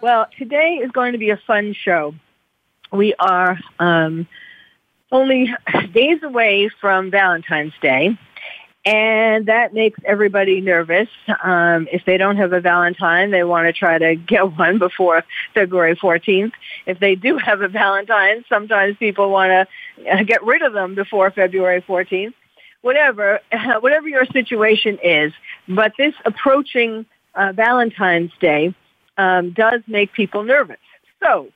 Well, today is going to be a fun show. We are um, only days away from Valentine's Day, and that makes everybody nervous. Um, if they don't have a Valentine, they want to try to get one before February 14th. If they do have a Valentine, sometimes people want to uh, get rid of them before February 14th. Whatever, whatever your situation is, but this approaching uh, Valentine's Day um, does make people nervous. So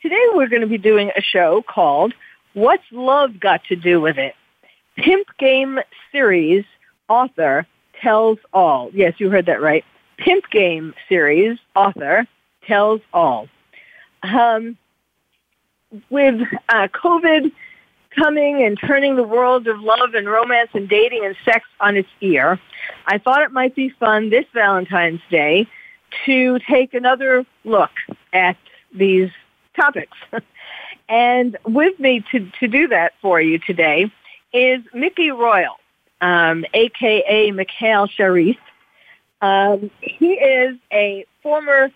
today we're going to be doing a show called What's Love Got to Do with It? Pimp Game Series author tells all. Yes, you heard that right. Pimp Game Series author tells all. Um, with uh, COVID coming and turning the world of love and romance and dating and sex on its ear, I thought it might be fun this Valentine's Day to take another look at these topics. and with me to, to do that for you today is Mickey Royal, um, aka Mikhail Sharif. Um, he is a former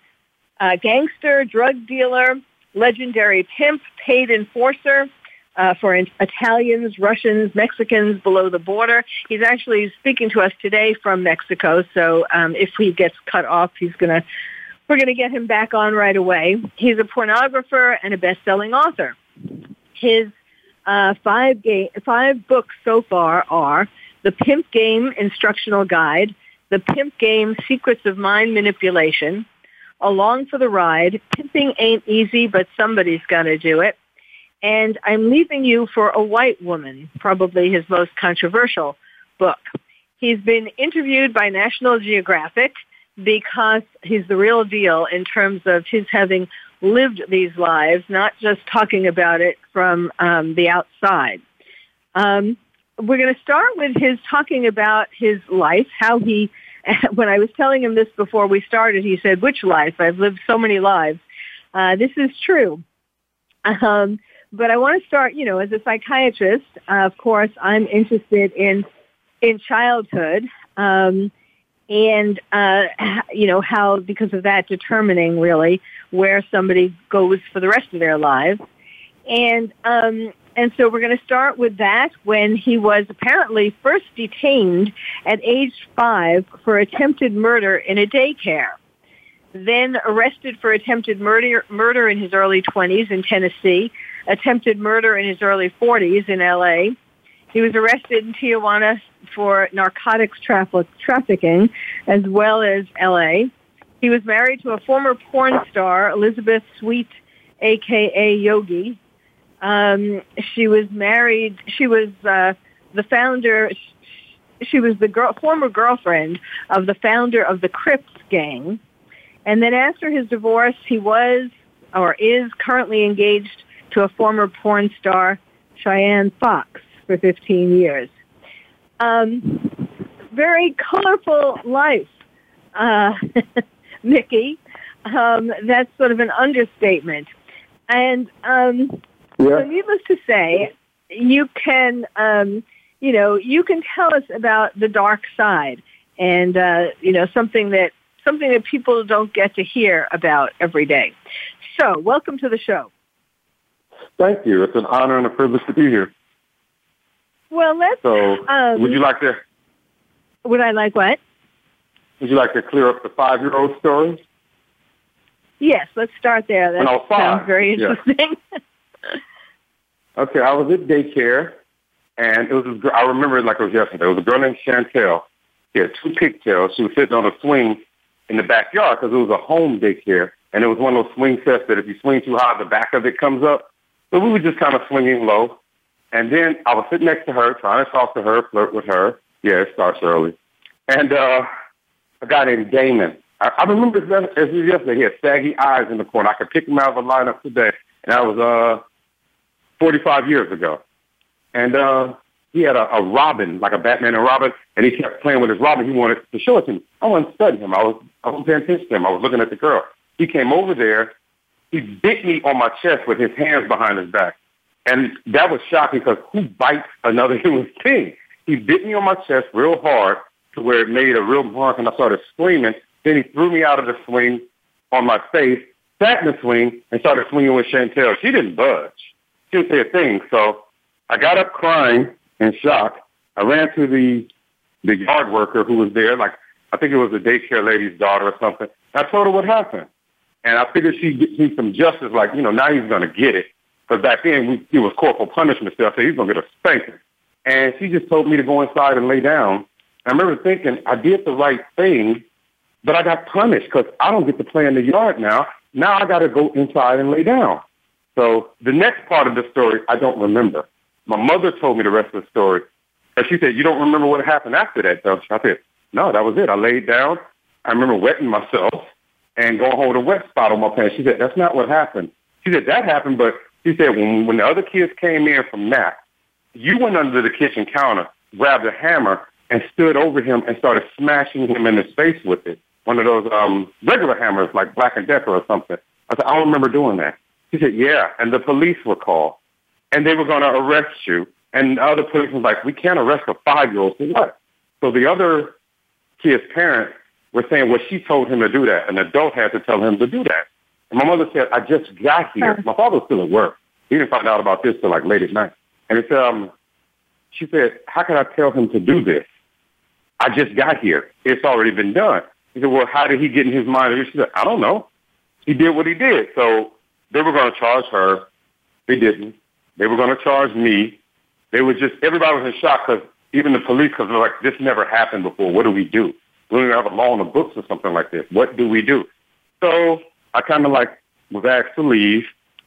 uh, gangster, drug dealer, legendary pimp, paid enforcer, uh, for Italians, Russians, Mexicans below the border. He's actually speaking to us today from Mexico. So um, if he gets cut off, he's gonna we're gonna get him back on right away. He's a pornographer and a best-selling author. His uh, five ga- five books so far are the Pimp Game Instructional Guide, the Pimp Game Secrets of Mind Manipulation, Along for the Ride, Pimping Ain't Easy, but Somebody's Gotta Do It, and I'm leaving you for a white woman, probably his most controversial book. He's been interviewed by National Geographic because he's the real deal in terms of his having lived these lives, not just talking about it from um, the outside. Um, we're going to start with his talking about his life, how he, when I was telling him this before we started, he said, which life? I've lived so many lives. Uh, this is true. Um, but I want to start, you know, as a psychiatrist, uh, of course, I'm interested in in childhood, um, and uh, you know how because of that determining really where somebody goes for the rest of their lives, and um, and so we're going to start with that when he was apparently first detained at age five for attempted murder in a daycare then arrested for attempted murder, murder in his early 20s in Tennessee, attempted murder in his early 40s in LA. He was arrested in Tijuana for narcotics traffic, trafficking as well as LA. He was married to a former porn star, Elizabeth Sweet, aka Yogi. Um, she was married, she was uh, the founder, she was the girl, former girlfriend of the founder of the Crips gang. And then after his divorce, he was or is currently engaged to a former porn star, Cheyenne Fox, for 15 years. Um, very colorful life, uh, Mickey. Um, that's sort of an understatement. And um, yeah. so needless to say, you can, um, you know, you can tell us about the dark side and, uh, you know, something that something that people don't get to hear about every day. So, welcome to the show. Thank you. It's an honor and a privilege to be here. Well, let's. So, um, would you like to? Would I like what? Would you like to clear up the five-year-old story? Yes, let's start there. That sounds very interesting. Yeah. okay, I was at daycare, and it was. A, I remember it like it was yesterday. It was a girl named Chantel. She had two pigtails. She was sitting on a swing in the backyard because it was a home daycare, and it was one of those swing sets that if you swing too high, the back of it comes up. So we were just kind of swinging low. And then I was sitting next to her, trying to talk to her, flirt with her. Yeah, it starts early. And uh, a guy named Damon. I, I remember as if yesterday. He had saggy eyes in the corner. I could pick him out of a lineup today. and that was uh 45 years ago. And uh he had a, a Robin, like a Batman and Robin, and he kept playing with his Robin. He wanted to show it to me. I wasn't studying him. I was I wasn't paying attention to him. I was looking at the girl. He came over there. He bit me on my chest with his hands behind his back. And that was shocking because who bites another human being? He bit me on my chest real hard to where it made a real mark and I started screaming. Then he threw me out of the swing on my face, sat in the swing, and started swinging with Chantel. She didn't budge. She didn't say a thing. So I got up crying in shock. I ran to the the yard worker who was there, like I think it was the daycare lady's daughter or something. I told her what happened. And I figured she'd get me some justice, like, you know, now he's going to get it. Because back then, we, it was corporal punishment stuff, so he's going to get a spanking. And she just told me to go inside and lay down. I remember thinking, I did the right thing, but I got punished because I don't get to play in the yard now. Now I got to go inside and lay down. So the next part of the story, I don't remember. My mother told me the rest of the story. And she said, you don't remember what happened after that, though? I said, no, that was it. I laid down. I remember wetting myself and home with a wet spot on my pants. She said, that's not what happened. She said, that happened, but she said, when, when the other kids came in from that, you went under the kitchen counter, grabbed a hammer, and stood over him and started smashing him in his face with it. One of those um, regular hammers like Black and Decker or something. I said, I don't remember doing that. She said, yeah, and the police were called, and they were going to arrest you. And the other police was like, we can't arrest a five-year-old for what? So the other kid's parents were saying, well, she told him to do that. An adult had to tell him to do that. And my mother said, I just got here. My father was still at work. He didn't find out about this till like late at night. And it's, um, she said, how can I tell him to do this? I just got here. It's already been done. He said, well, how did he get in his mind? She said, I don't know. He did what he did. So they were going to charge her. They didn't. They were going to charge me. They were just, everybody was in shock because even the police, because they're like, this never happened before. What do we do? We don't have a law in the books or something like this. What do we do? So I kind of like was asked to leave,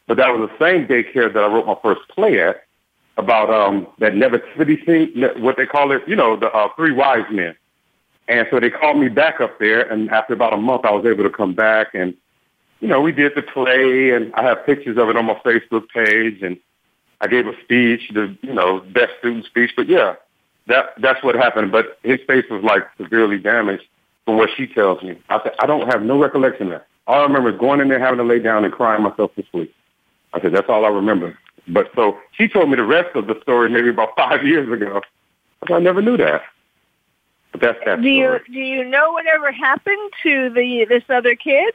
but that was the same daycare that I wrote my first play at about um that negativity thing, what they call it, you know, the uh, three wise men. And so they called me back up there, and after about a month, I was able to come back, and you know, we did the play, and I have pictures of it on my Facebook page, and I gave a speech, the you know best student speech. But yeah, that that's what happened. But his face was like severely damaged from what she tells me. I said I don't have no recollection of that. All I remember is going in there, having to lay down and crying myself to sleep. I said that's all I remember. But so she told me the rest of the story maybe about five years ago. I, said, I never knew that. But that's that do story. you do you know whatever happened to the this other kid?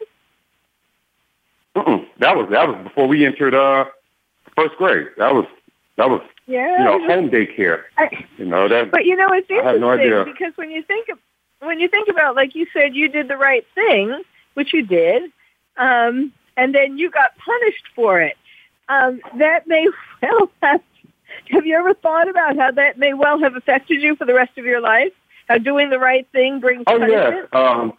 Mm-mm. That was that was before we entered uh first grade. That was that was Yeah. you know home daycare. I- You know that. But you know, it's I have interesting no idea. because when you think of, when you think about, like you said, you did the right thing, which you did, um, and then you got punished for it. Um, that may well have. Have you ever thought about how that may well have affected you for the rest of your life? How doing the right thing brings Oh punishment? yeah. Um,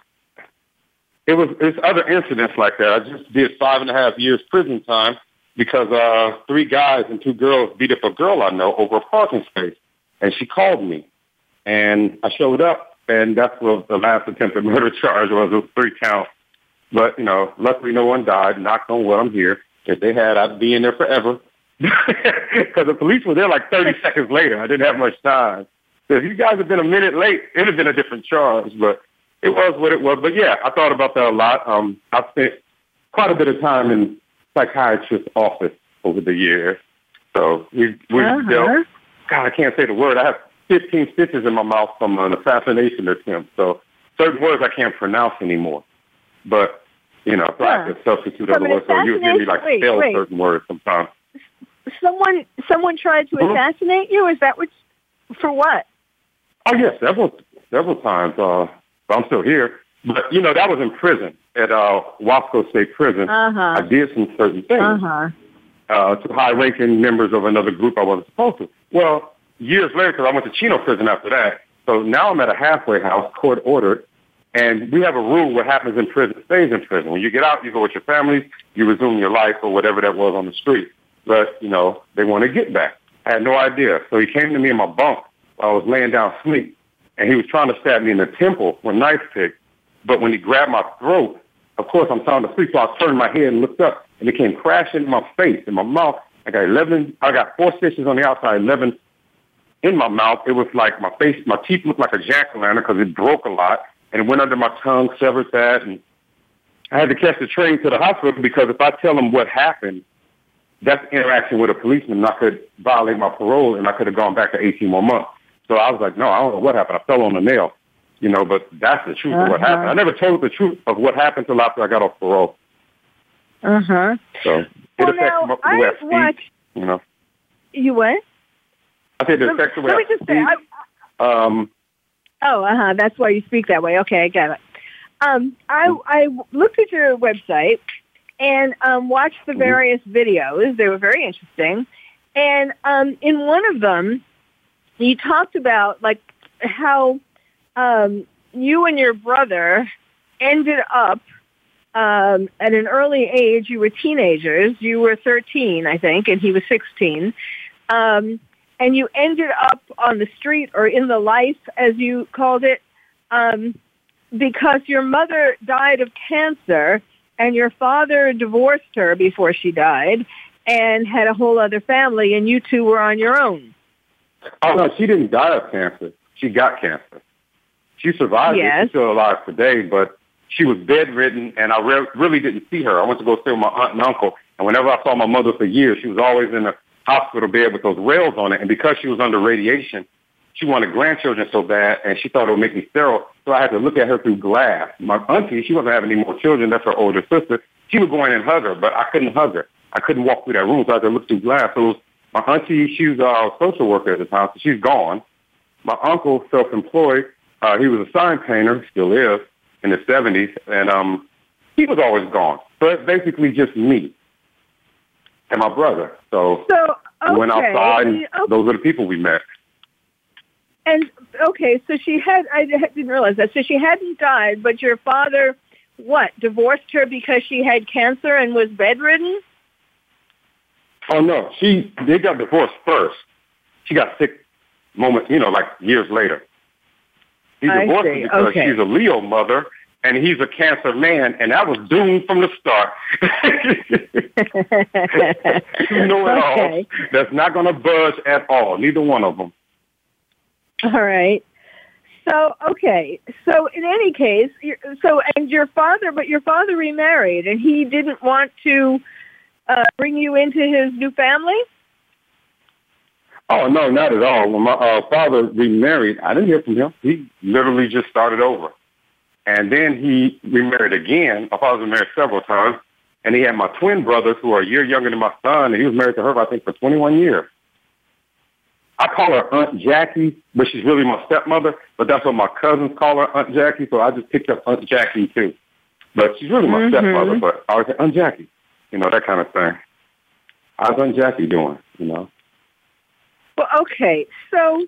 it was it's other incidents like that. I just did five and a half years prison time because uh, three guys and two girls beat up a girl I know over a parking space, and she called me, and I showed up, and that's what the last attempted murder charge was. It was three counts, but you know, luckily no one died. Knock on wood, I'm here. If they had, I'd be in there forever. Because the police were there like 30 seconds later. I didn't have much time. So if you guys had been a minute late, it'd have been a different charge. But it was what it was. But yeah, I thought about that a lot. Um, I spent quite a bit of time in psychiatrist's office over the years. So we we Uh-huh. dealt. God, I can't say the word. I have 15 stitches in my mouth from an assassination attempt. So certain words I can't pronounce anymore. But you know, so I have to substitute From other words. So you hear me like wait, spell wait. certain words sometimes. Someone, someone tried to Mhm. assassinate you. Is that what? For what? Oh yes, several several times. Uh, but I'm still here. But you know, that was in prison at uh, Wasco State Prison. Uh huh. I did some certain things Uh huh. uh, to high-ranking members of another group I wasn't supposed to. Well, years later, because I went to Chino Prison after that. So now I'm at a halfway house, court ordered, and we have a rule: what happens in prison stays in prison. When you get out, you go with your family, you resume your life or whatever that was on the street. But you know, they want to get back. I had no idea. So he came to me in my bunk while I was laying down asleep, and he was trying to stab me in the temple with a knife pick. But when he grabbed my throat, of course I'm sound asleep, so I turned my head and looked up, and it came crashing in my face, in my mouth. I got 11, I got four stitches on the outside, 11 in my mouth. It was like my face, my teeth looked like a jack-o'-lantern because it broke a lot, and it went under my tongue, severed that, and I had to catch the train to the hospital because if I tell them what happened, that's interaction with a policeman, and I could violate my parole, and I could have gone back to 18 more months. So I was like, no, I don't know what happened. I fell on a nail, you know, but that's the truth uh-huh. of what happened. I never told the truth of what happened until after I got off parole. Uh huh. So it well, affects now, the way I, speak, watched, you know. You what? I said it affects the way let me I just speak. Say, I, um. Oh, uh huh. That's why you speak that way. Okay, I get it. Um, I I looked at your website and um, watched the mm-hmm. various videos. They were very interesting, and um, in one of them, you talked about like how um, you and your brother ended up um, at an early age. You were teenagers. You were 13, I think, and he was 16. Um, and you ended up on the street or in the life, as you called it, um, because your mother died of cancer and your father divorced her before she died and had a whole other family, and you two were on your own. Oh no, she didn't die of cancer. She got cancer. She survived yes. it. She's still alive today, but she was bedridden, and I re- really didn't see her. I went to go stay with my aunt and uncle, and whenever I saw my mother for years, she was always in a hospital bed with those rails on it. And because she was under radiation, she wanted grandchildren so bad, and she thought it would make me sterile. So I had to look at her through glass. My auntie, she wasn't having any more children. That's her older sister. She would go in and hug her, but I couldn't hug her. I couldn't walk through that room, so I had to look through glass. So it was my auntie, she was a social worker at the time, so she's gone. My uncle, self-employed, uh, he was a sign painter, still is, in the 70s, and um, he was always gone. So it's basically just me and my brother. So, so okay. we went outside, and okay. those are the people we met. And okay, so she had, I didn't realize that. So she hadn't died, but your father, what, divorced her because she had cancer and was bedridden? Oh no, she they got divorced first. She got sick moment, you know, like years later. He divorced her because okay. she's a Leo mother and he's a Cancer man, and that was doomed from the start. Two know-it-alls okay. that's not going to budge at all. Neither one of them. All right. So okay. So in any case, so and your father, but your father remarried, and he didn't want to uh, bring you into his new family? Oh no, not at all. When my uh, father remarried, I didn't hear from him. He literally just started over, and then he remarried again. My father was married several times, and he had my twin brothers who are a year younger than my son, and he was married to her, I think, for 21 years. I call her Aunt Jackie, but she's really my stepmother. But that's what my cousins call her, Aunt Jackie. So I just picked up Aunt Jackie too. But she's really my mm-hmm. stepmother. But I was say Aunt Jackie you know, that kind of thing. How's Aunt Jackie doing, you know? Well, okay. So,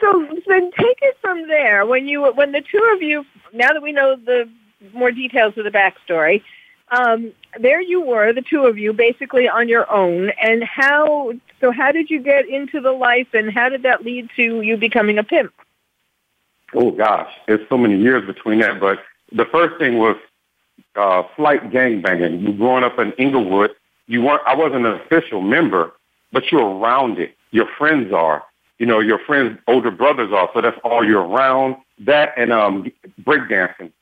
so then take it from there. When you, when the two of you, now that we know the more details of the backstory, um, there you were, the two of you, basically on your own. And how? So, how did you get into the life, and how did that lead to you becoming a pimp? Oh gosh, there's so many years between that. But the first thing was uh, flight gangbanging. You growing up in Inglewood, you weren't. I wasn't an official member, but you're around it. Your friends are. You know, your friends' older brothers are. So that's all you're around. That and um, breakdancing.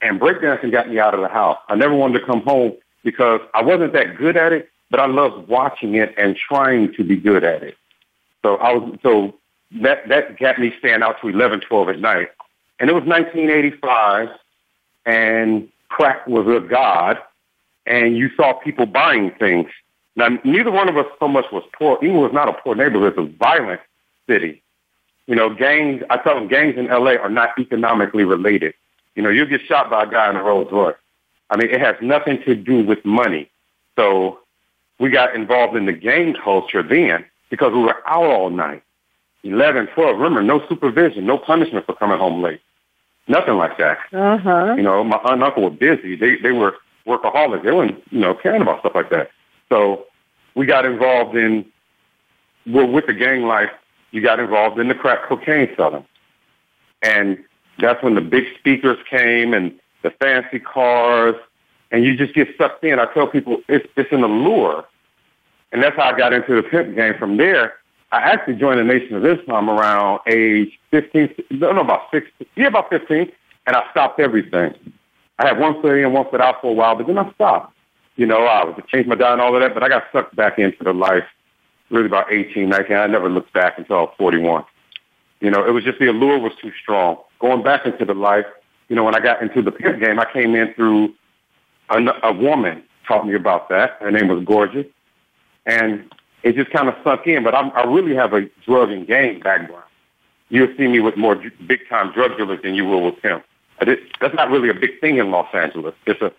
And breakdancing got me out of the house. I never wanted to come home because I wasn't that good at it, but I loved watching it and trying to be good at it. So I was so that that got me staying out to eleven, twelve at night. And it was 1985, and crack was a god, and you saw people buying things. Now, neither one of us so much was poor. Even was not a poor neighborhood; it's a violent city. You know, gangs. I tell them gangs in L.A. are not economically related. You know, you'll get shot by a guy in a Rolls Royce. I mean, it has nothing to do with money. So we got involved in the gang culture then because we were out all night. 11, 12. Remember, no supervision, no punishment for coming home late. Nothing like that. Uh-huh. You know, my aunt and uncle were busy. They they were workaholics. They weren't, you know, caring about stuff like that. So we got involved in well, with the gang life, you got involved in the crack cocaine selling. And that's when the big speakers came and the fancy cars and you just get sucked in. I tell people it's it's an allure, and that's how I got into the pimp game. From there, I actually joined the Nation of Islam around age 15, no, no, about 16, yeah, about 15, and I stopped everything. I had one foot in, one foot out for a while, but then I stopped. You know, I was to change my diet and all of that, but I got sucked back into the life really about 18, 19. I never looked back until I was 41. You know, it was just the allure was too strong. Going back into the life, you know, when I got into the pimp game, I came in through a, a woman taught me about that. Her name was Gorgeous. And it just kind of sunk in. But I'm, I really have a drug and gang background. You'll see me with more big time drug dealers than you will with him. That's not really a big thing in Los Angeles. It's a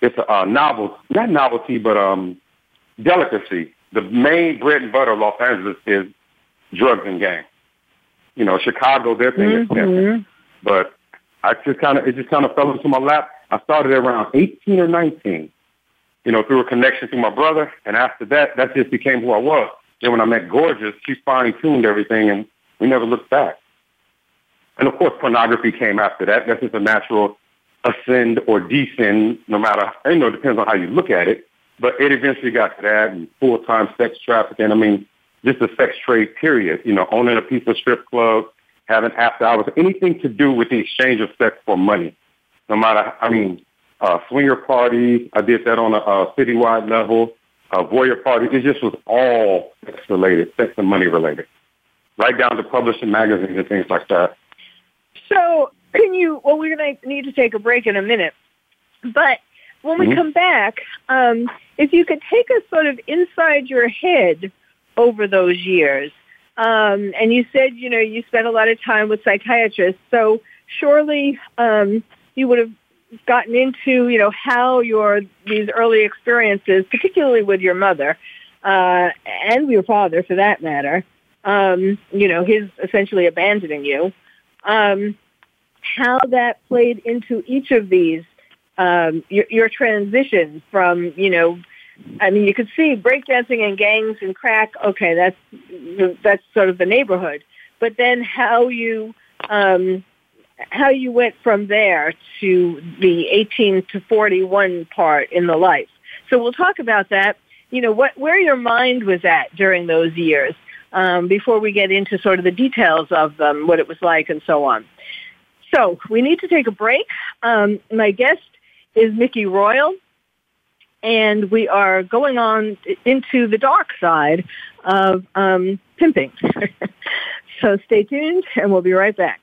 it's a uh, novel, not novelty, but um, delicacy. The main bread and butter of Los Angeles is drugs and gang. You know, Chicago, their thing mm-hmm. is different. But I just kind of, it just kind of fell into my lap. I started around 18 or 19, you know, through a connection to my brother. And after that, that just became who I was. Then when I met Gorgeous, she fine-tuned everything and we never looked back. And of course, pornography came after that. That's just a natural ascend or descend, no matter, you know, it depends on how you look at it. But it eventually got to that and full-time sex trafficking. I mean, just a sex trade period, you know, owning a piece of strip club, having after hours, anything to do with the exchange of sex for money. No matter, I mean, uh, swinger parties, I did that on a, a citywide level, uh, voyeur parties. It just was all sex related, sex and money related, right down to publishing magazines and things like that. So can you, well, we're going to need to take a break in a minute, but when we mm-hmm. come back, um, if you could take us sort of inside your head over those years, um, and you said, you know, you spent a lot of time with psychiatrists, so surely um, you would have gotten into, you know, how your these early experiences, particularly with your mother uh, and your father, for that matter, um, you know, his essentially abandoning you, um, how that played into each of these um, your, your transition from, you know, I mean, you could see breakdancing and gangs and crack. Okay, that's that's sort of the neighborhood. But then how you um, how you went from there to the 18 to 41 part in the life. So we'll talk about that. You know, what where your mind was at during those years um, before we get into sort of the details of them, what it was like, and so on. So we need to take a break. Um, my guest is Mickey Royal, and we are going on into the dark side of um, pimping. so stay tuned, and we'll be right back.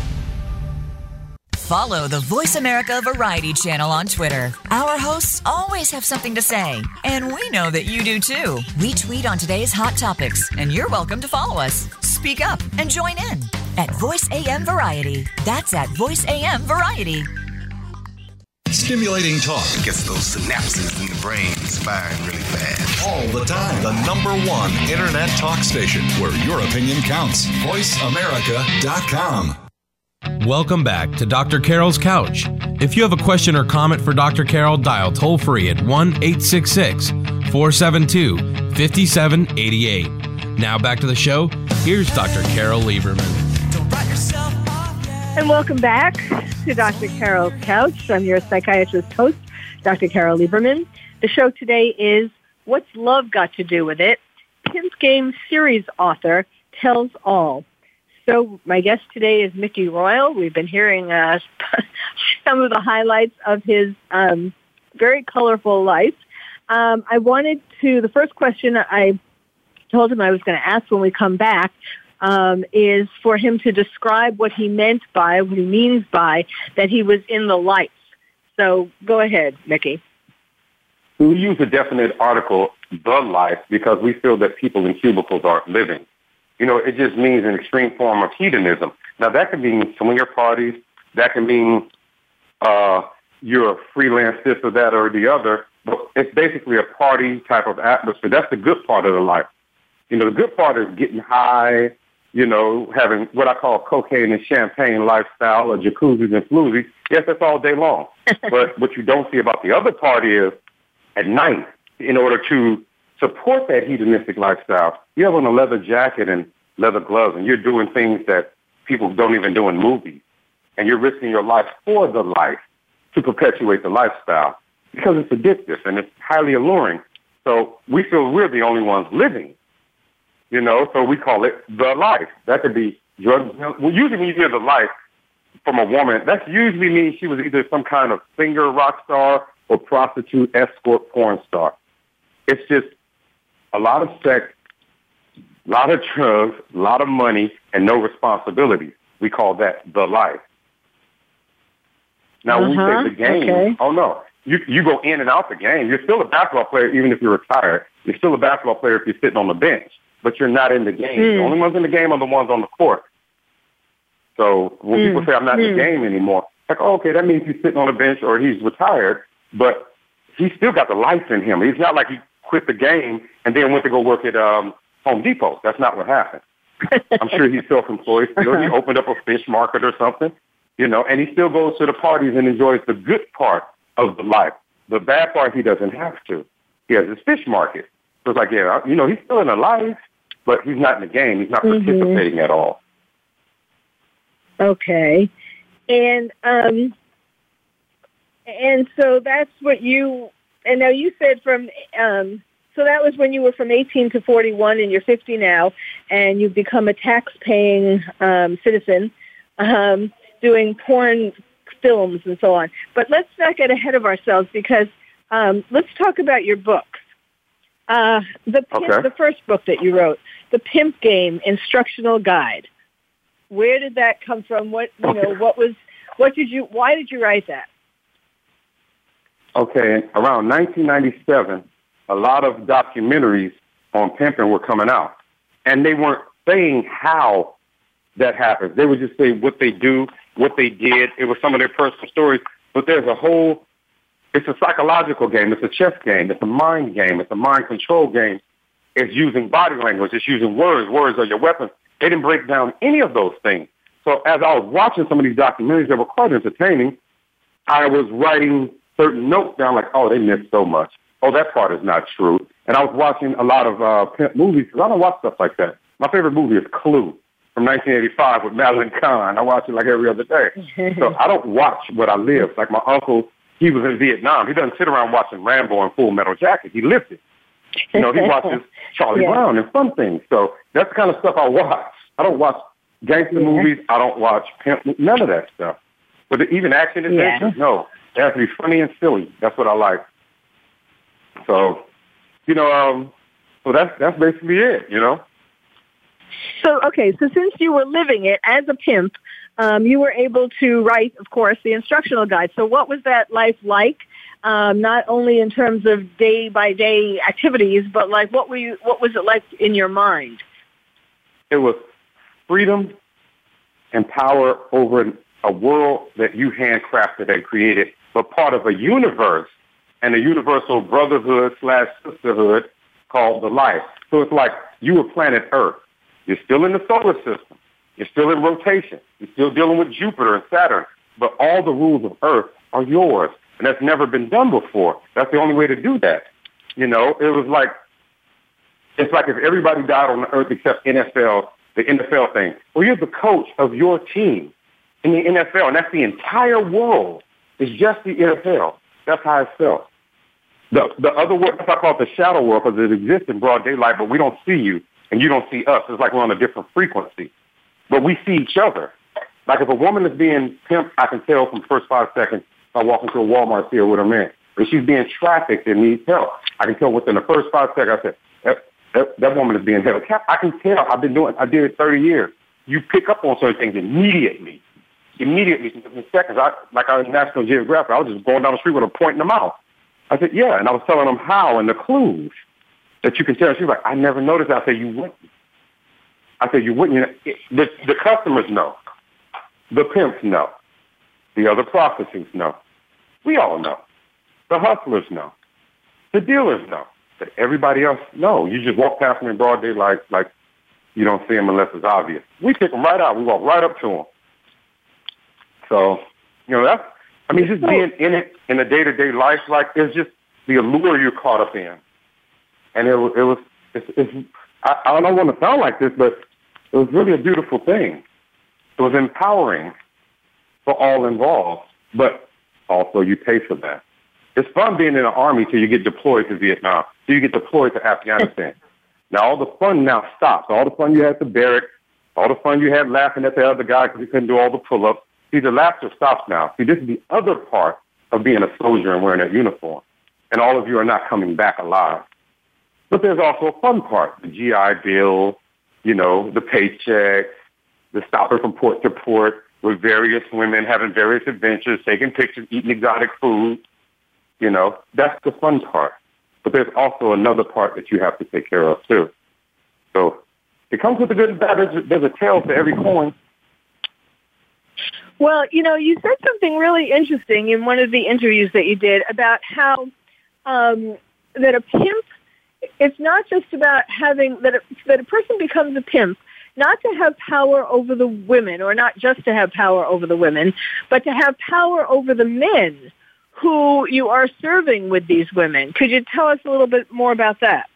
Follow the Voice America Variety channel on Twitter. Our hosts always have something to say, and we know that you do too. We tweet on today's hot topics, and you're welcome to follow us. Speak up and join in at Voice AM Variety. That's at Voice AM Variety. Stimulating talk gets those synapses in the brain firing really fast. All the time. The number one internet talk station where your opinion counts. VoiceAmerica.com. Welcome back to Dr. Carol's Couch. If you have a question or comment for Dr. Carol, dial toll free at 1 866 472 5788. Now back to the show. Here's Dr. Carol Lieberman. And welcome back to Dr. Carol's Couch. I'm your psychiatrist host, Dr. Carol Lieberman. The show today is What's Love Got to Do with It? Pimp Game series author tells all. So my guest today is Mickey Royal. We've been hearing uh, some of the highlights of his um, very colorful life. Um, I wanted to, the first question I told him I was going to ask when we come back um, is for him to describe what he meant by, what he means by, that he was in the life. So go ahead, Mickey. We use a definite article, the life, because we feel that people in cubicles aren't living. You know, it just means an extreme form of hedonism. Now, that could mean swinger parties. That can mean uh, you're a freelance this or that or the other. But it's basically a party type of atmosphere. That's the good part of the life. You know, the good part is getting high, you know, having what I call cocaine and champagne lifestyle or jacuzzis and floozies. Yes, that's all day long. but what you don't see about the other party is at night, in order to support that hedonistic lifestyle, you have on a leather jacket and leather gloves, and you're doing things that people don't even do in movies. And you're risking your life for the life to perpetuate the lifestyle because it's addictive and it's highly alluring. So we feel we're the only ones living, you know, so we call it the life. That could be drugs. Well, usually when you hear the life from a woman, that usually means she was either some kind of singer, rock star, or prostitute, escort, porn star. It's just a lot of sex, a lot of drugs, a lot of money, and no responsibility. We call that the life. Now, uh-huh. when we say uh-huh. the game, okay. oh no, you you go in and out the game. You're still a basketball player even if you're retired. You're still a basketball player if you're sitting on the bench, but you're not in the game. Mm. The only ones in the game are the ones on the court. So when mm. people say I'm not mm. in the hmm. game anymore, like oh, okay, that means he's sitting on the bench or he's retired, but he's still got the life in him. He's not like he quit the game and then went to go work at um, Home Depot. That's not what happened. I'm sure he's self-employed. Still, he opened up a fish market or something, you know, and he still goes to the parties and enjoys the good part of the life. The bad part, he doesn't have to. He has his fish market. So it's like, yeah, you know, he's still in the life, but he's not in the game. He's not mm-hmm. participating at all. Okay, and um, and so that's what you and now you said from um, so that was when you were from 18 to 41, and you're 50 now, and you've become a tax-paying um, citizen, um, doing porn films and so on. But let's not get ahead of ourselves because um, let's talk about your books. Uh, the pimp, okay. the first book that you wrote, the Pimp Game Instructional Guide. Where did that come from? What you know? What was? What did you? Why did you write that? Okay, around 1997, a lot of documentaries on pimping were coming out. And they weren't saying how that happens. They would just say what they do, what they did. It was some of their personal stories. But there's a whole, it's a psychological game. It's a chess game. It's a mind game. It's a mind control game. It's using body language. It's using words. Words are your weapons. They didn't break down any of those things. So as I was watching some of these documentaries that were quite entertaining, I was writing certain notes down like, oh, they missed so much. Oh, that part is not true. And I was watching a lot of uh, pimp movies because I don't watch stuff like that. My favorite movie is Clue from 1985 with Madeline Kahn. I watch it like every other day. so I don't watch what I live. Like my uncle, he was in Vietnam. He doesn't sit around watching Rambo and Full Metal Jacket. He lived it. You know, he watches Charlie yeah. Brown and fun things. So that's the kind of stuff I watch. I don't watch gangster yeah. movies. I don't watch pimp, none of that stuff. But even action adventures, yeah. no. It has to be funny and silly. That's what I like. So, you know, um, so that's that's basically it. You know. So okay, so since you were living it as a pimp, um, you were able to write, of course, the instructional guide. So what was that life like? Um, not only in terms of day by day activities, but like what were you, what was it like in your mind? It was freedom and power over a world that you handcrafted and created but part of a universe and a universal brotherhood slash sisterhood called the life. So it's like you were planet Earth. You're still in the solar system. You're still in rotation. You're still dealing with Jupiter and Saturn. But all the rules of Earth are yours. And that's never been done before. That's the only way to do that. You know, it was like, it's like if everybody died on the Earth except NFL, the NFL thing. Well, you're the coach of your team in the NFL, and that's the entire world. It's just the NFL. That's how it felt. The the other world, I call it the shadow world because it exists in broad daylight, but we don't see you and you don't see us. It's like we're on a different frequency, but we see each other. Like if a woman is being pimped, I can tell from the first five seconds by walking to a Walmart here with her man. If she's being trafficked and needs help, I can tell within the first five seconds. I said that, that, that woman is being held. I can tell. I've been doing. I did it 30 years. You pick up on certain things immediately. Immediately, in seconds. I, like I was National Geographic, I was just going down the street with a point in the mouth. I said, yeah, and I was telling them how and the clues that you can tell. She was like, I never noticed. I said, you wouldn't. I said, you wouldn't. You know, the, the customers know. The pimps know. The other prostitutes know. We all know. The hustlers know. The dealers know. But everybody else know. You just walk past them in broad daylight like you don't see them unless it's obvious. We pick them right out. We walk right up to them. So, you know, that's, I mean, just being in it in the day-to-day life, like, it's just the allure you're caught up in. And it, was it was, it's, it's I, I don't want to sound like this, but it was really a beautiful thing. It was empowering for all involved, but also you pay for that. It's fun being in the army till you get deployed to Vietnam, till you get deployed to Afghanistan. now all the fun now stops. All the fun you had at the barracks, all the fun you had laughing at the other guy because he couldn't do all the pull-ups. See, the laughter stops now. See, this is the other part of being a soldier and wearing that uniform. And all of you are not coming back alive. But there's also a fun part, the GI Bill, you know, the paycheck, the stopper from port to port with various women having various adventures, taking pictures, eating exotic food. You know, that's the fun part. But there's also another part that you have to take care of too. So it comes with the good and bad. There's, a tail to every coin. Well, you know, you said something really interesting in one of the interviews that you did about how um, that a pimp. It's not just about having that a, that a person becomes a pimp not to have power over the women or not just to have power over the women, but to have power over the men who you are serving with these women. Could you tell us a little bit more about that?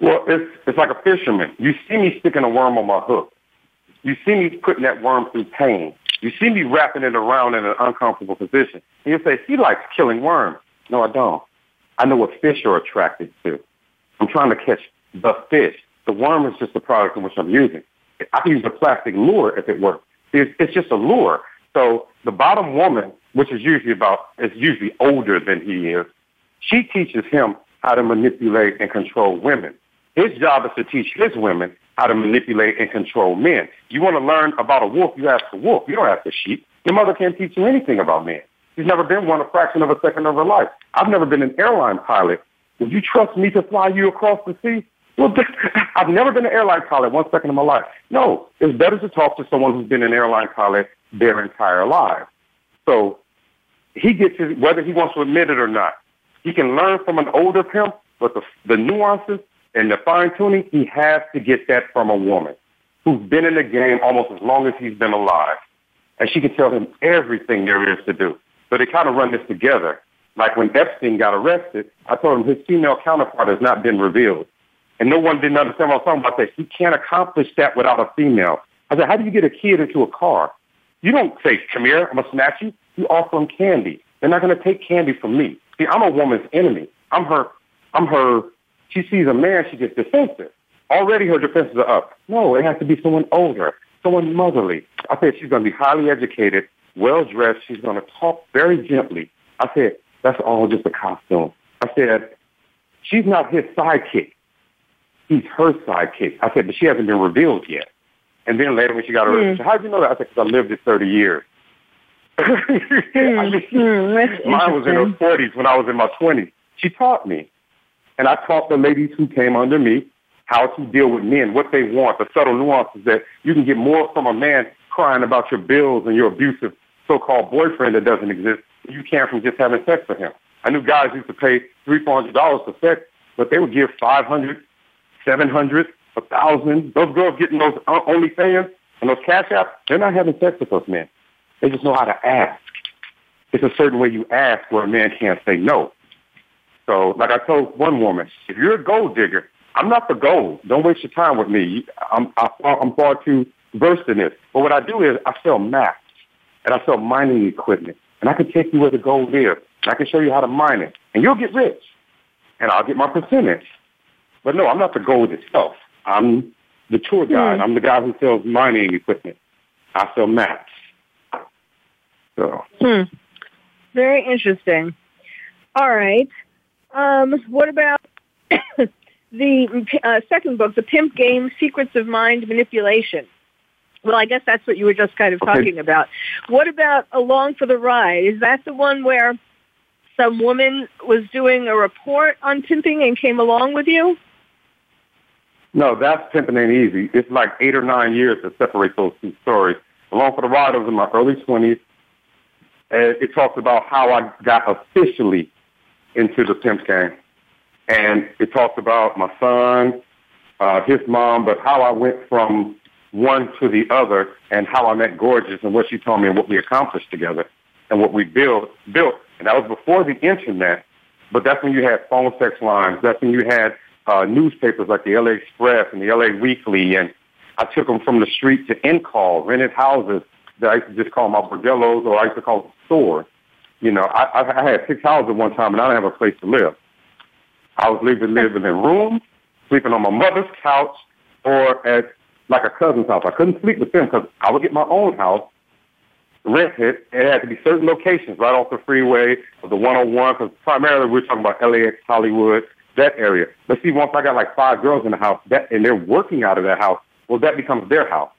Well, it's, it's like a fisherman. You see me sticking a worm on my hook. You see me putting that worm through pain. You see me wrapping it around in an uncomfortable position. And you say, he likes killing worms. No, I don't. I know what fish are attracted to. I'm trying to catch the fish. The worm is just the product in which I'm using. I can use a plastic lure if it works. It's, it's just a lure. So the bottom woman, which is usually about, is usually older than he is, she teaches him how to manipulate and control women. His job is to teach his women how to manipulate and control men. You want to learn about a wolf, you ask a wolf. You don't ask a sheep. Your mother can't teach you anything about men. She's never been one a fraction of a second of her life. I've never been an airline pilot. Would you trust me to fly you across the sea? Well, I've never been an airline pilot one second of my life. No, it's better to talk to someone who's been an airline pilot their entire life. So he gets his, whether he wants to admit it or not, he can learn from an older pimp, but the, the nuances and the fine tuning, he has to get that from a woman who's been in the game almost as long as he's been alive. And she can tell him everything there is to do. So they kind of run this together. Like when Epstein got arrested, I told him his female counterpart has not been revealed. And no one didn't understand what I was talking about. That he can't accomplish that without a female. I said, how do you get a kid into a car? You don't say, come here, I'm going to snatch you. You offer them candy. They're not going to take candy from me. See, I'm a woman's enemy. I'm her, I'm her, she sees a man, she gets defensive. Already her defenses are up. No, it has to be someone older, someone motherly. I said she's going to be highly educated, well dressed. She's going to talk very gently. I said, that's all just a costume. I said, she's not his sidekick he's her sidekick. I said, but she hasn't been revealed yet. And then later when she got arrested, mm. how did you know that? I said, because I lived it 30 years. mm. I mean, mm. mine was in her 40s when I was in my 20s. She taught me. And I taught the ladies who came under me how to deal with men, what they want, the subtle nuances that you can get more from a man crying about your bills and your abusive so-called boyfriend that doesn't exist than you can from just having sex with him. I knew guys used to pay three, four hundred dollars for sex, but they would give five hundred, 700 a thousand. Those girls getting those OnlyFans and those cash apps, they're not having sex with those men. They just know how to ask. It's a certain way you ask where a man can't say no. So, like I told one woman, if you're a gold digger, I'm not for gold. Don't waste your time with me. I'm, I, I'm far too versed in this. But what I do is I sell maps and I sell mining equipment. And I can take you where the gold is. And I can show you how to mine it. And you'll get rich. And I'll get my percentage. But no, I'm not the gold itself. I'm the tour guide. Mm. I'm the guy who sells mining equipment. I sell maps. So. Hmm. Very interesting. All right. Um, what about the uh, second book, The Pimp Game, Secrets of Mind Manipulation? Well, I guess that's what you were just kind of okay. talking about. What about Along for the Ride? Is that the one where some woman was doing a report on pimping and came along with you? No, that's pimping ain't easy. It's like eight or nine years to separate those two stories. Along for the Ride was in my early 20s. And it talks about how I got officially into the pimp game. And it talks about my son, uh, his mom, but how I went from one to the other and how I met Gorgeous and what she told me and what we accomplished together and what we built built. And that was before the internet, but that's when you had phone sex lines. That's when you had uh, newspapers like the LA Express and the LA Weekly, and I took them from the street to in call, rented houses that I used to just call my bordellos or I used to call them stores. You know, I, I had six houses at one time and I didn't have a place to live. I was living, living in rooms, sleeping on my mother's couch or at like a cousin's house. I couldn't sleep with them because I would get my own house, rent it, and it had to be certain locations right off the freeway or the 101 because primarily we're talking about LAX, Hollywood, that area. But see, once I got like five girls in the house that, and they're working out of that house, well, that becomes their house.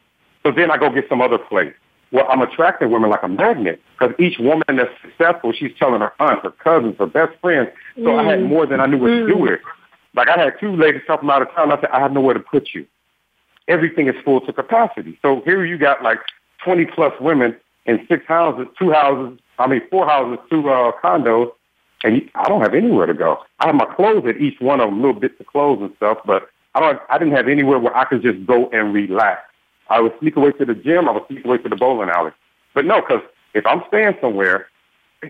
So then I go get some other place. Well, I'm attracting women like a magnet because each woman that's successful, she's telling her aunts, her cousins, her best friends. So mm. I had mm. more than I knew what mm. to do with. Like I had two ladies come from out of town. I said, I have nowhere to put you everything is full to capacity. So here you got like 20 plus women in six houses, two houses, I mean, four houses, two uh, condos, and I don't have anywhere to go. I have my clothes at each one of them, little bits of clothes and stuff, but I don't, I didn't have anywhere where I could just go and relax. I would sneak away to the gym. I would sneak away to the bowling alley. But no, because if I'm staying somewhere,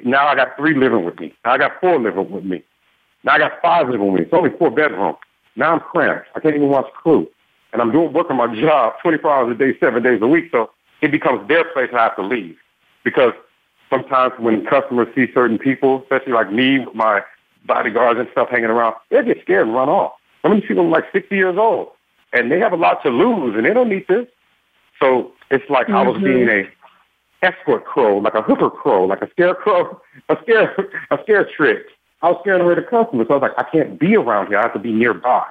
now I got three living with me. Now I got four living with me. Now I got five living with me. It's only four bedrooms. Now I'm cramped. I can't even watch Clue and I'm doing working my job 24 hours a day, seven days a week. So it becomes their place I have to leave because sometimes when customers see certain people, especially like me with my bodyguards and stuff hanging around, they get scared and run off. Some of these people are like 60 years old and they have a lot to lose and they don't need this. So it's like mm-hmm. I was mm-hmm. being a escort crow, like a hooker crow, like a scarecrow, a scare, a scare trick. I was scaring away the customers. So I was like, I can't be around here. I have to be nearby.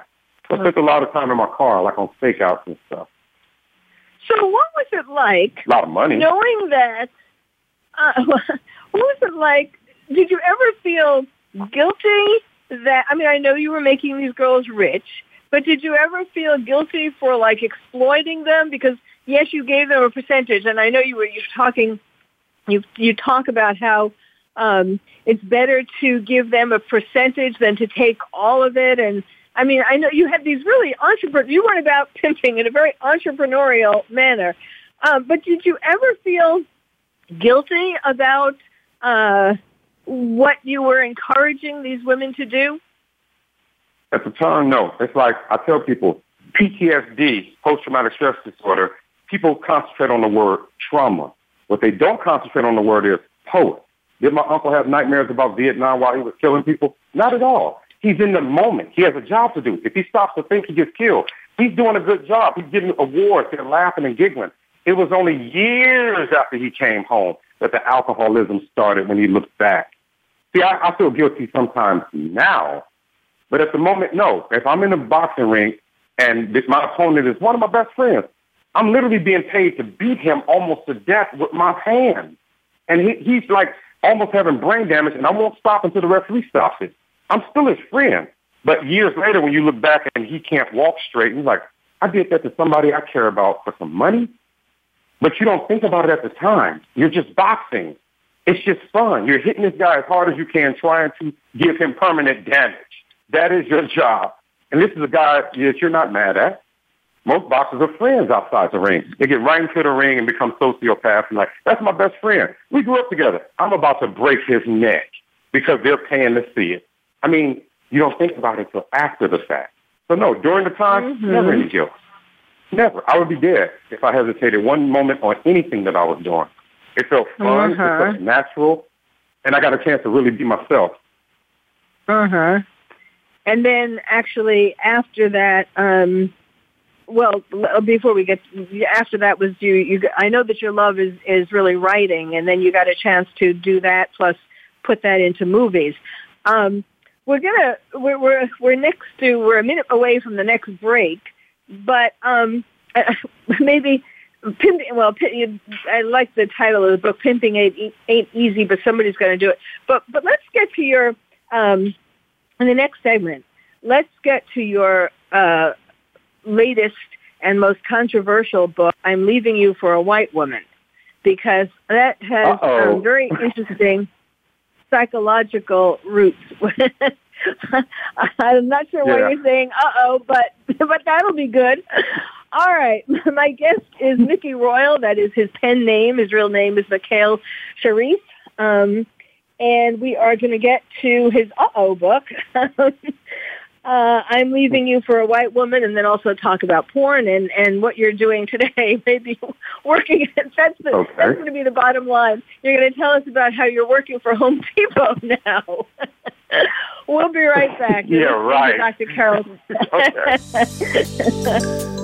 So I spent a lot of time in my car, like on stakeouts and stuff. So what was it like? A lot of money. Knowing that, uh, what was it like? Did you ever feel guilty that, I mean, I know you were making these girls rich, but did you ever feel guilty for like exploiting them? Because yes, you gave them a percentage and I know you were, you're talking, you, you talk about how um, it's better to give them a percentage than to take all of it and I mean, I know you had these really entrepreneur. You went about pimping in a very entrepreneurial manner, um, but did you ever feel guilty about uh, what you were encouraging these women to do? At the time, no. It's like I tell people, PTSD, post-traumatic stress disorder. People concentrate on the word trauma. What they don't concentrate on the word is post. Did my uncle have nightmares about Vietnam while he was killing people? Not at all. He's in the moment. He has a job to do. If he stops to think, he gets killed. He's doing a good job. He's getting awards. They're laughing and giggling. It was only years after he came home that the alcoholism started when he looked back. See, I, I feel guilty sometimes now, but at the moment, no. If I'm in a boxing ring and my opponent is one of my best friends, I'm literally being paid to beat him almost to death with my hands. And he, he's like almost having brain damage, and I won't stop until the referee stops it. I'm still his friend. But years later, when you look back and he can't walk straight, he's like, I did that to somebody I care about for some money. But you don't think about it at the time. You're just boxing. It's just fun. You're hitting this guy as hard as you can, trying to give him permanent damage. That is your job. And this is a guy that you're not mad at. Most boxers are friends outside the ring. They get right into the ring and become sociopaths and like, that's my best friend. We grew up together. I'm about to break his neck because they're paying to see it. I mean, you don't think about it until after the fact. So no, during the time, Mhm. never any guilt. Never. I would be dead if I hesitated one moment on anything that I was doing. It felt fun. Uh-huh. It felt natural. And I got a chance to really be myself. Uh huh. And then actually after that, um, well, before we get after that was you. You, I know that your love is is really writing, and then you got a chance to do that plus put that into movies. Um, we're gonna we're we're we're next to we're a minute away from the next break, but um, maybe. Pimping, well, I like the title of the book. Pimping ain't, ain't easy, but somebody's going to do it. But but let's get to your um, in the next segment. Let's get to your uh, latest and most controversial book. I'm leaving you for a white woman because that has Uh-oh. um, very interesting psychological roots. I'm not sure why Yeah. you're saying "uh oh," but but that'll be good. All right, my guest is Mickey Royal. That is his pen name. His real name is Mikhail Sharif. Um, and we are going to get to his uh oh book. Uh, I'm leaving you for a white woman, and then also talk about porn and and what you're doing today. Maybe working. That's the, Okay. that's going to be the bottom line. You're going to tell us about how you're working for Home Depot now. we'll be right back. You're Yeah, right. Dr. Carol. Okay.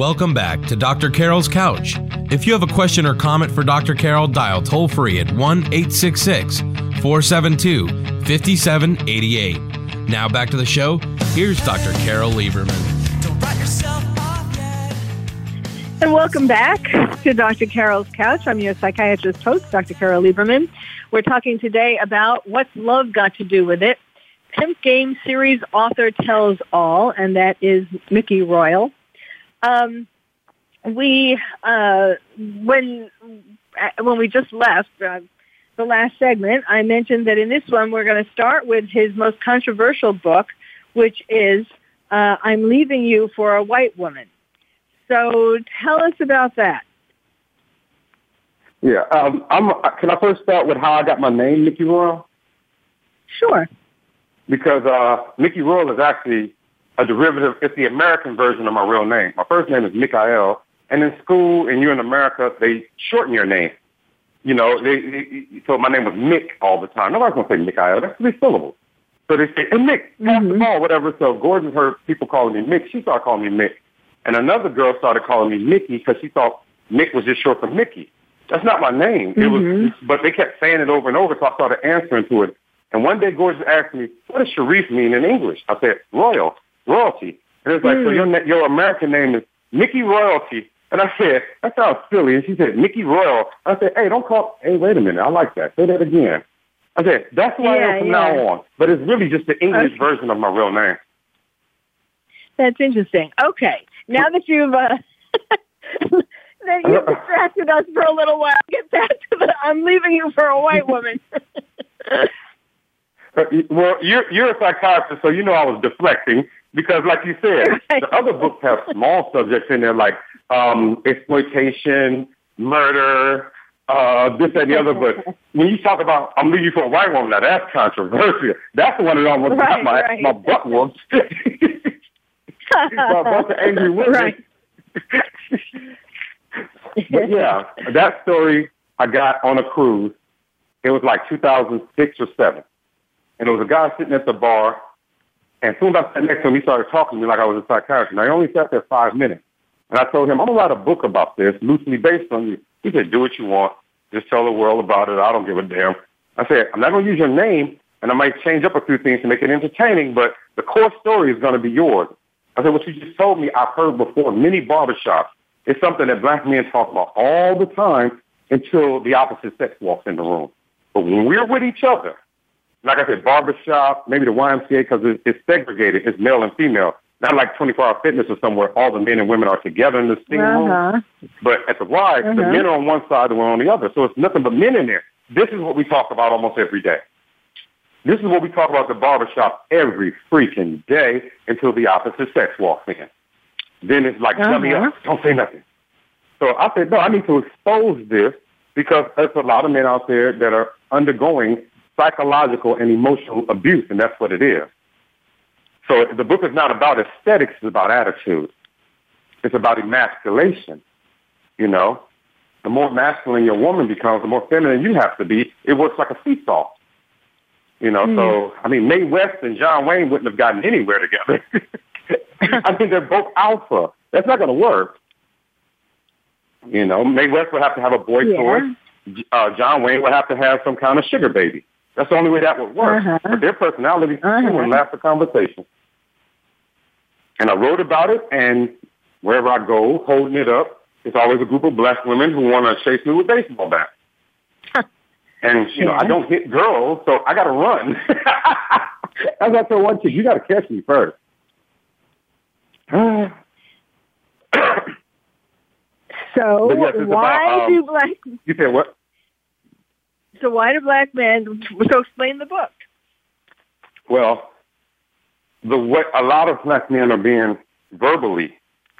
Welcome back to Dr. Carol's Couch. If you have a question or comment for Dr. Carol, dial toll free at 1 866 472 5788. Now back to the show. Here's Dr. Carol Lieberman. And welcome back to Dr. Carol's Couch. I'm your psychiatrist host, Dr. Carol Lieberman. We're talking today about what's love got to do with it. Pimp Game series author tells all, and that is Mickey Royal. Um, we uh, when uh, when we just left uh, the last segment, I mentioned that in this one we're going to start with his most controversial book, which is uh, "I'm Leaving You for a White Woman." So tell us about that. Yeah. Um, I'm, can I first start with how I got my name, Mickey Royal? Sure. Because uh, Mickey Royal is actually a derivative. It's the American version of my real name. My first name is Mikhail, and in school, and you're in America, they shorten your name. You know, they, they so my name was Mick all the time. Nobody's gonna say Mikhail. That's three syllables. So they say, "Hey Mick, pass the ball, whatever." So Gorgeous heard people calling me Mick. She started calling me Mick, and another girl started calling me Mickey because she thought Mick was just short for Mickey. That's not my name. It Mm-hmm. was, but they kept saying it over and over, so I started answering to it. And one day, Gorgeous asked me, "What does Sharif mean in English?" I said, "Royal, royalty." And it's like, Hmm. "So your na- your American name is Mickey Royalty?" And I said, "That sounds silly." And she said, "Mickey Royal." I said, "Hey, don't call. Hey, wait a minute. I like that. Say that again." I said, "That's who I Yeah, am from yeah. now on." But it's really just the English Okay. version of my real name. That's interesting. Okay, now that you've uh, that you've distracted us for a little while, get back to the. I'm leaving you for a white woman. Uh, Well, you're you're a psychiatrist, so you know I was deflecting because, like you said, Right. the other books have small subjects in there like um, exploitation, murder, uh, this and the other. But when you talk about I'm leaving you for a white woman, now that's controversial. That's the one that almost Right, got my right. my butt whooped. by a bunch of angry women. Right. but yeah, that story I got on a cruise. It was like 2006 or seven, and there was a guy sitting at the bar. And soon as I sat next to him, he started talking to me like I was a psychiatrist. And I only sat there five minutes. And I told him, I'm going to write a book about this, loosely based on you. He said, do what you want. Just tell the world about it. I don't give a damn. I said, I'm not going to use your name, and I might change up a few things to make it entertaining, but the core story is going to be yours. I said, what you just told me, I've heard before many barbershops. It's something that black men talk about all the time until the opposite sex walks in the room. But when we're with each other, like I said, barbershop, maybe the YMCA, because it's, it's segregated. It's male and female. Not like 24 hour fitness or somewhere all the men and women are together in the same room. Uh-huh. But at the Y, the Uh-huh. men are on one side and we're on the other. So it's nothing but men in there. This is what we talk about almost every day. This is what we talk about at the barbershop every freaking day until the opposite sex walks in. Then it's like, Uh-huh. up. Don't say nothing. So I said, no, I need to expose this because there's a lot of men out there that are undergoing psychological and emotional abuse, and that's what it is. So the book is not about aesthetics, it's about attitude. It's about emasculation. You know, the more masculine your woman becomes, the more feminine you have to be. It works like a seesaw. You know, so I mean, Mae West and John Wayne wouldn't have gotten anywhere together. I mean, they're both alpha. That's not going to work. You know, Mae West would have to have a boy Yeah. toy. Uh, John Wayne would have to have some kind of sugar baby. That's the only way that would work. Uh-huh. But their personalities Uh-huh. would last the conversation. And I wrote about it, and wherever I go, holding it up, it's always a group of black women who want to chase me with baseball bats. And you know, I don't hit girls, so I got to run. As I told one kid, you got to catch me first. So yes, why about, um, do black? you said what? So why do black men? So explain the book. Well, the way a lot of black men are being verbally,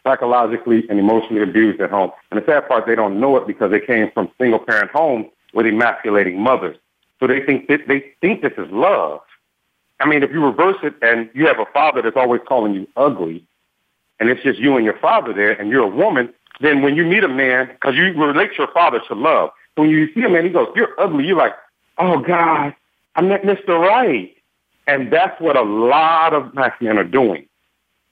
psychologically, and emotionally abused at home. And the sad part, they don't know it because they came from single parent homes with emasculating mothers. So they think that they think this is love. I mean, if you reverse it and you have a father that's always calling you ugly, and it's just you and your father there, and you're a woman, then when you meet a man, because you relate your father to love, when you see a man, he goes, "You're ugly." You're like, "Oh God, I met Mr. Right," and that's what a lot of black men are doing.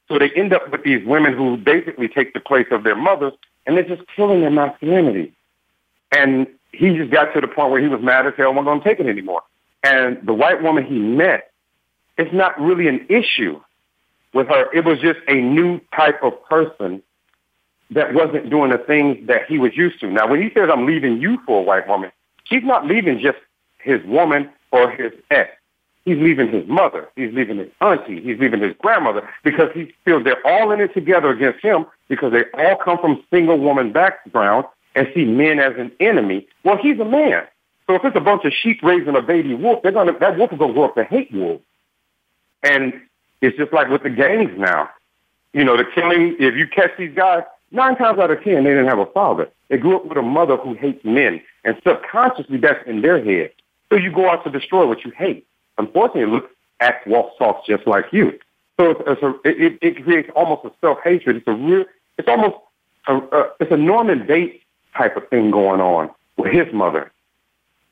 So they end up with these women who basically take the place of their mothers, and they're just killing their masculinity. And he just got to the point where he was mad as hell, wasn't going to take it anymore. And the white woman he met, it's not really an issue with her. It was just a new type of person that wasn't doing the things that he was used to. Now, when he says, I'm leaving you for a white woman, he's not leaving just his woman or his ex. He's leaving his mother. He's leaving his auntie. He's leaving his grandmother because he feels they're all in it together against him because they all come from single woman background and see men as an enemy. Well, he's a man. So if it's a bunch of sheep raising a baby wolf, they're gonna that wolf is gonna grow up to hate wolves. And it's just like with the gangs now. You know, the killing, if you catch these guys, nine times out of ten, they didn't have a father. They grew up with a mother who hates men. And subconsciously, that's in their head. So you go out to destroy what you hate. Unfortunately, it looks, acts, walks, talks just like you. So it's, it's a, it, it creates almost a self-hatred. It's a real, it's almost, a, a, it's a Norman Bates type of thing going on with his mother.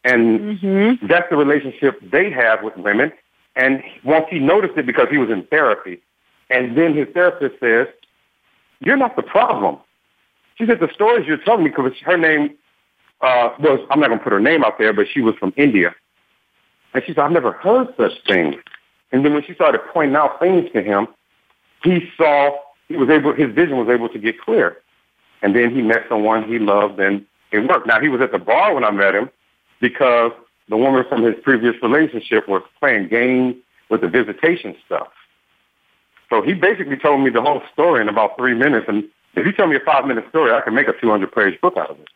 And Mm-hmm. that's the relationship they have with women. And once he noticed it because he was in therapy, and then his therapist says, you're not the problem. she said the stories you're telling me because her name uh, was I'm not gonna put her name out there, but she was from India, and she said I've never heard such things. And then when she started pointing out things to him, he saw he was able his vision was able to get clear. And then he met someone he loved and it worked. Now he was at the bar when I met him because the woman from his previous relationship was playing games with the visitation stuff. So he basically told me the whole story in about three minutes. And if you tell me a five minute story, I can make a 200 page book out of it.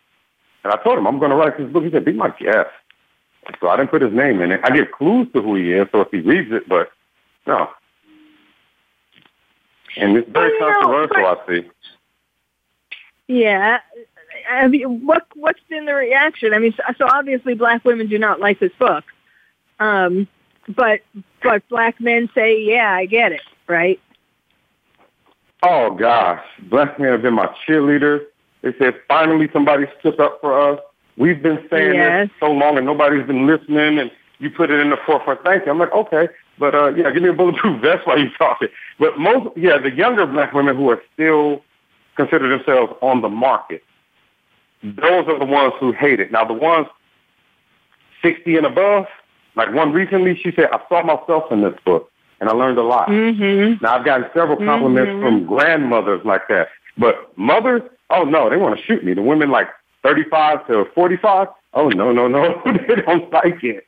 And I told him, I'm going to write this book. He said, be my guest. So I didn't put his name in it. I give clues to who he is, so if he reads it, but no. And it's very Well, you know, controversial, I see. Yeah. I mean, what what's been the reaction? I mean, so, so obviously black women do not like this book, um, but but black men say, "Yeah, I get it," right? Oh gosh, black men have been my cheerleaders. They said finally somebody stood up for us. We've been saying Yes. this so long and nobody's been listening, and you put it in the forefront. Thank you. I'm like, okay, but uh, yeah, give me a bulletproof vest while you're talking. But most, yeah, the younger black women who are still consider themselves on the market, those are the ones who hate it. Now the ones 60 and above, like one recently, she said, I saw myself in this book and I learned a lot. Mm-hmm. Now I've gotten several compliments Mhm. from grandmothers like that. But mothers, oh no, they want to shoot me. The women like 35 to 45, oh no, no, no, they don't like it.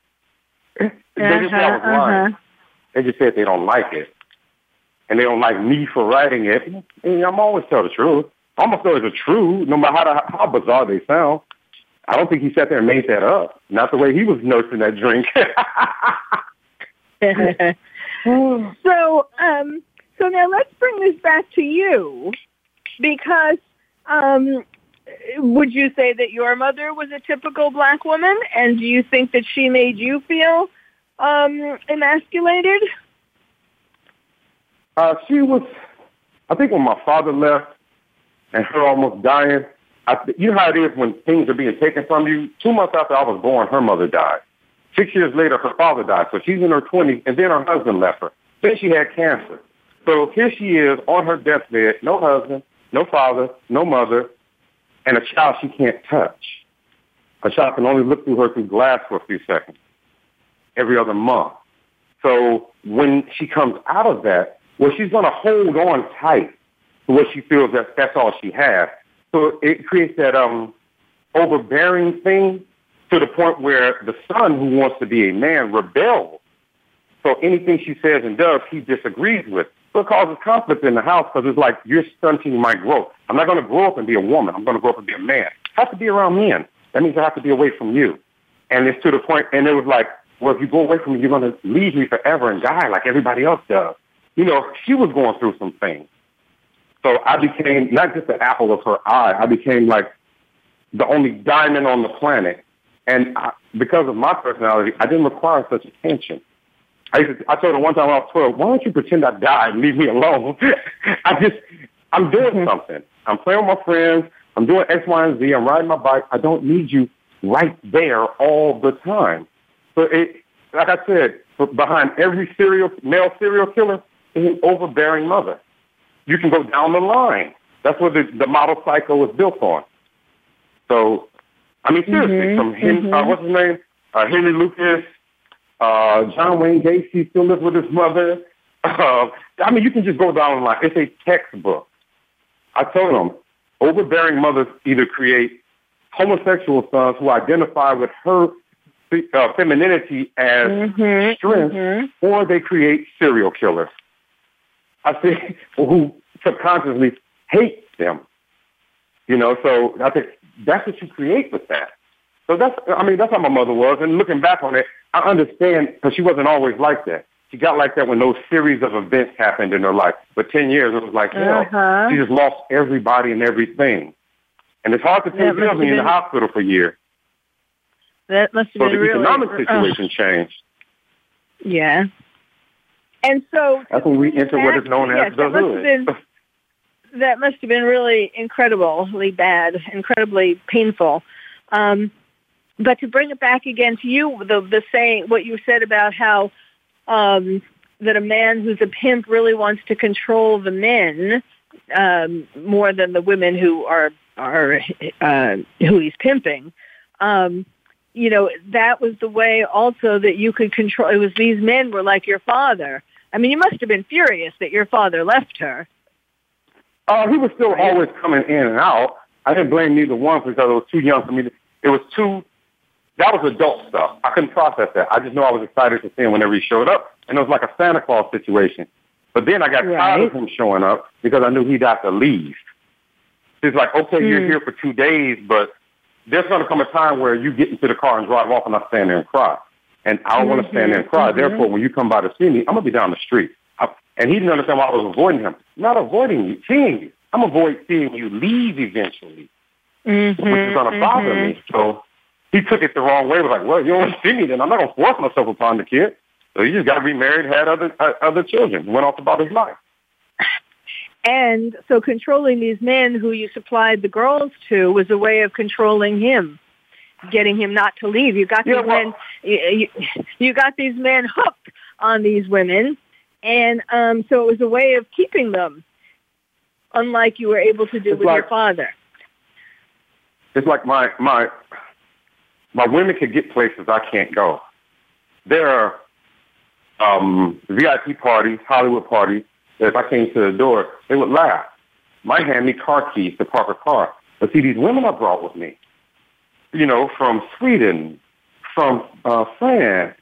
They just said I was Uh-huh, lying. They just said they don't like it. And they don't like me for writing it. And I'm always tell the truth. Almost always the truth, no matter how, how bizarre they sound. I don't think he sat there and made that up. Not the way he was nursing that drink. so, um, so now let's bring this back to you, because um, would you say that your mother was a typical black woman, and do you think that she made you feel um, emasculated? Uh, she was, I think when my father left and her almost dying, I, you know how it is when things are being taken from you? Two months after I was born, her mother died. Six years later, her father died. So she's in her 20s, and then her husband left her. Then she had cancer. So here she is on her deathbed, no husband, no father, no mother, and a child she can't touch. A child can only look through her through glass for a few seconds every other month. So when she comes out of that, well, she's going to hold on tight to what she feels that that's all she has. So it creates that um, overbearing thing to the point where the son who wants to be a man rebels. So anything she says and does, he disagrees with. So it causes conflict in the house because it's like you're stunting my growth. I'm not going to grow up and be a woman. I'm going to grow up and be a man. I have to be around men. That means I have to be away from you. And it's to the point, and it was like, well, if you go away from me, you're going to leave me forever and die like everybody else does. You know, she was going through some things. So I became not just the apple of her eye. I became like the only diamond on the planet. And I, because of my personality, I didn't require such attention. I used to, I told her one time when I was 12, why don't you pretend I died and leave me alone? I just, I'm doing mm-hmm. something. I'm playing with my friends. I'm doing X, Y, and Z. I'm riding my bike. I don't need you right there all the time. So it, like I said, behind every serial male serial killer is an overbearing mother. You can go down the line. That's what the, the model psycho was built on. So, I mean, seriously, Mhm, from Hen- uh, mhm. what's his name? Uh, Henry Lucas, uh, John Wayne Gacy still lives with his mother. Uh, I mean, you can just go down the line. It's a textbook. I told them, overbearing mothers either create homosexual sons who identify with her uh, femininity as Mhm, strength, mhm. or they create serial killers. I see who subconsciously hate them. You know, so I think that's what you create with that. So that's, I mean, that's how my mother was. And looking back on it, I understand because she wasn't always like that. She got like that when those series of events happened in her life. But 10 years, it was like, hell, Uh-huh. she just lost everybody and everything. And it's hard to take care of me in the hospital for years. That must have So been the really economic uh, situation changed. yeah. And so That's when we enter what is known yes, as the that must have hood. that must have been really incredibly bad, incredibly painful. Um, but to bring it back again to you, the the saying what you said about how um, that a man who's a pimp really wants to control the men um, more than the women who are are uh, who he's pimping, um, you know, that was the way also that you could control. It was these men were like your father. I mean, you must have been furious that your father left her. Uh, he was still always coming in and out. I didn't blame neither one because it was too young for me. To, it was too. That was adult stuff. I couldn't process that. I just know I was excited to see him whenever he showed up, and it was like a Santa Claus situation. But then I got right. tired of him showing up because I knew he'd have to leave. It's like, okay, mm. you're hmm. here for two days, but there's going to come a time where you get into the car and drive off and I stand there and cry. And I don't mm-hmm. want to stand there and cry. Mm-hmm. Therefore, when you come by to see me, I'm going to be down the street. And he didn't understand why I was avoiding him. not avoiding you, seeing you. I'm avoiding seeing you leave eventually, mm-hmm. which is going to bother me. Mm-hmm. So he took it the wrong way. He was like, well, you don't see me, then I'm not going to force myself upon the kid. So he just got remarried, had other uh, other children, went off about his life. And so controlling these men who you supplied the girls to was a way of controlling him, getting him not to leave. You got these yeah, well, men, you, you got these men hooked on these women, and um, so it was a way of keeping them, unlike you were able to do with like, your father. It's like my my my women can get places I can't go. There are um, VIP parties, Hollywood parties if I came to the door, they would laugh. Might hand me car keys to park a car. But see, these women I brought with me, you know, from Sweden, from uh, France,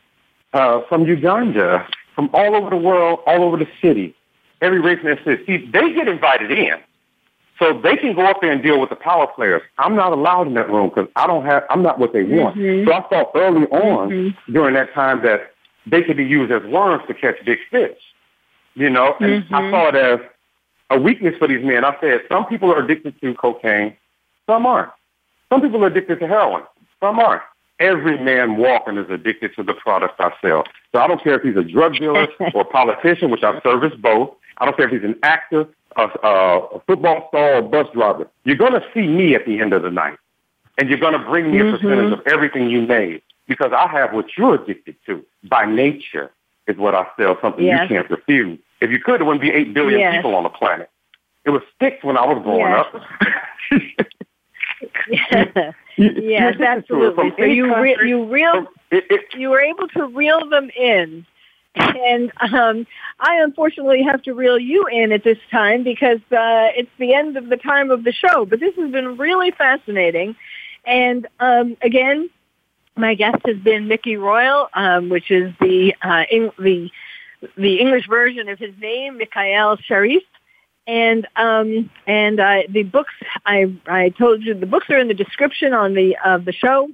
uh, from Uganda, from all over the world, all over the city, every race in the city. See, they get invited in. So they can go up there and deal with the power players. I'm not allowed in that room because I don't have, I'm not what they want. Mm-hmm. So I thought early on mm-hmm. during that time that they could be used as worms to catch big fish. You know, and mm-hmm. I saw it as a weakness for these men. I said some people are addicted to cocaine, some aren't. Some people are addicted to heroin, some aren't. Every man walking is addicted to the product I sell. So I don't care if he's a drug dealer or a politician, which I service both. I don't care if he's an actor, a, a football star, or a bus driver. You're going to see me at the end of the night, and you're going to bring me mm-hmm. a percentage of everything you made because I have what you're addicted to by nature is what I sell, something yes. you can't refuse. If you could, it wouldn't be 8 billion yes. people on the planet. It was sticks when I was growing yes. up. yes, absolutely. So you re- you reel it, it, you were able to reel them in, and um, I unfortunately have to reel you in at this time because uh, it's the end of the time of the show. But this has been really fascinating, and um, again, my guest has been Mickey Royal, um, which is the uh, in, the the English version of his name, Mikhail Sharif. And um, and uh, the books I I told you the books are in the description on the of the show,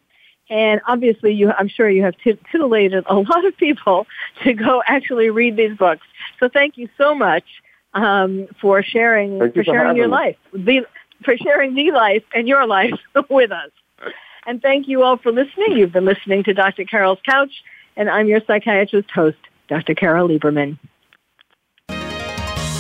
and obviously you I'm sure you have titillated a lot of people to go actually read these books. So thank you so much um, for sharing for sharing your life, the, for sharing the life and your life with us. And thank you all for listening. You've been listening to Dr. Carol's Couch, and I'm your psychiatrist host, Dr. Carol Lieberman.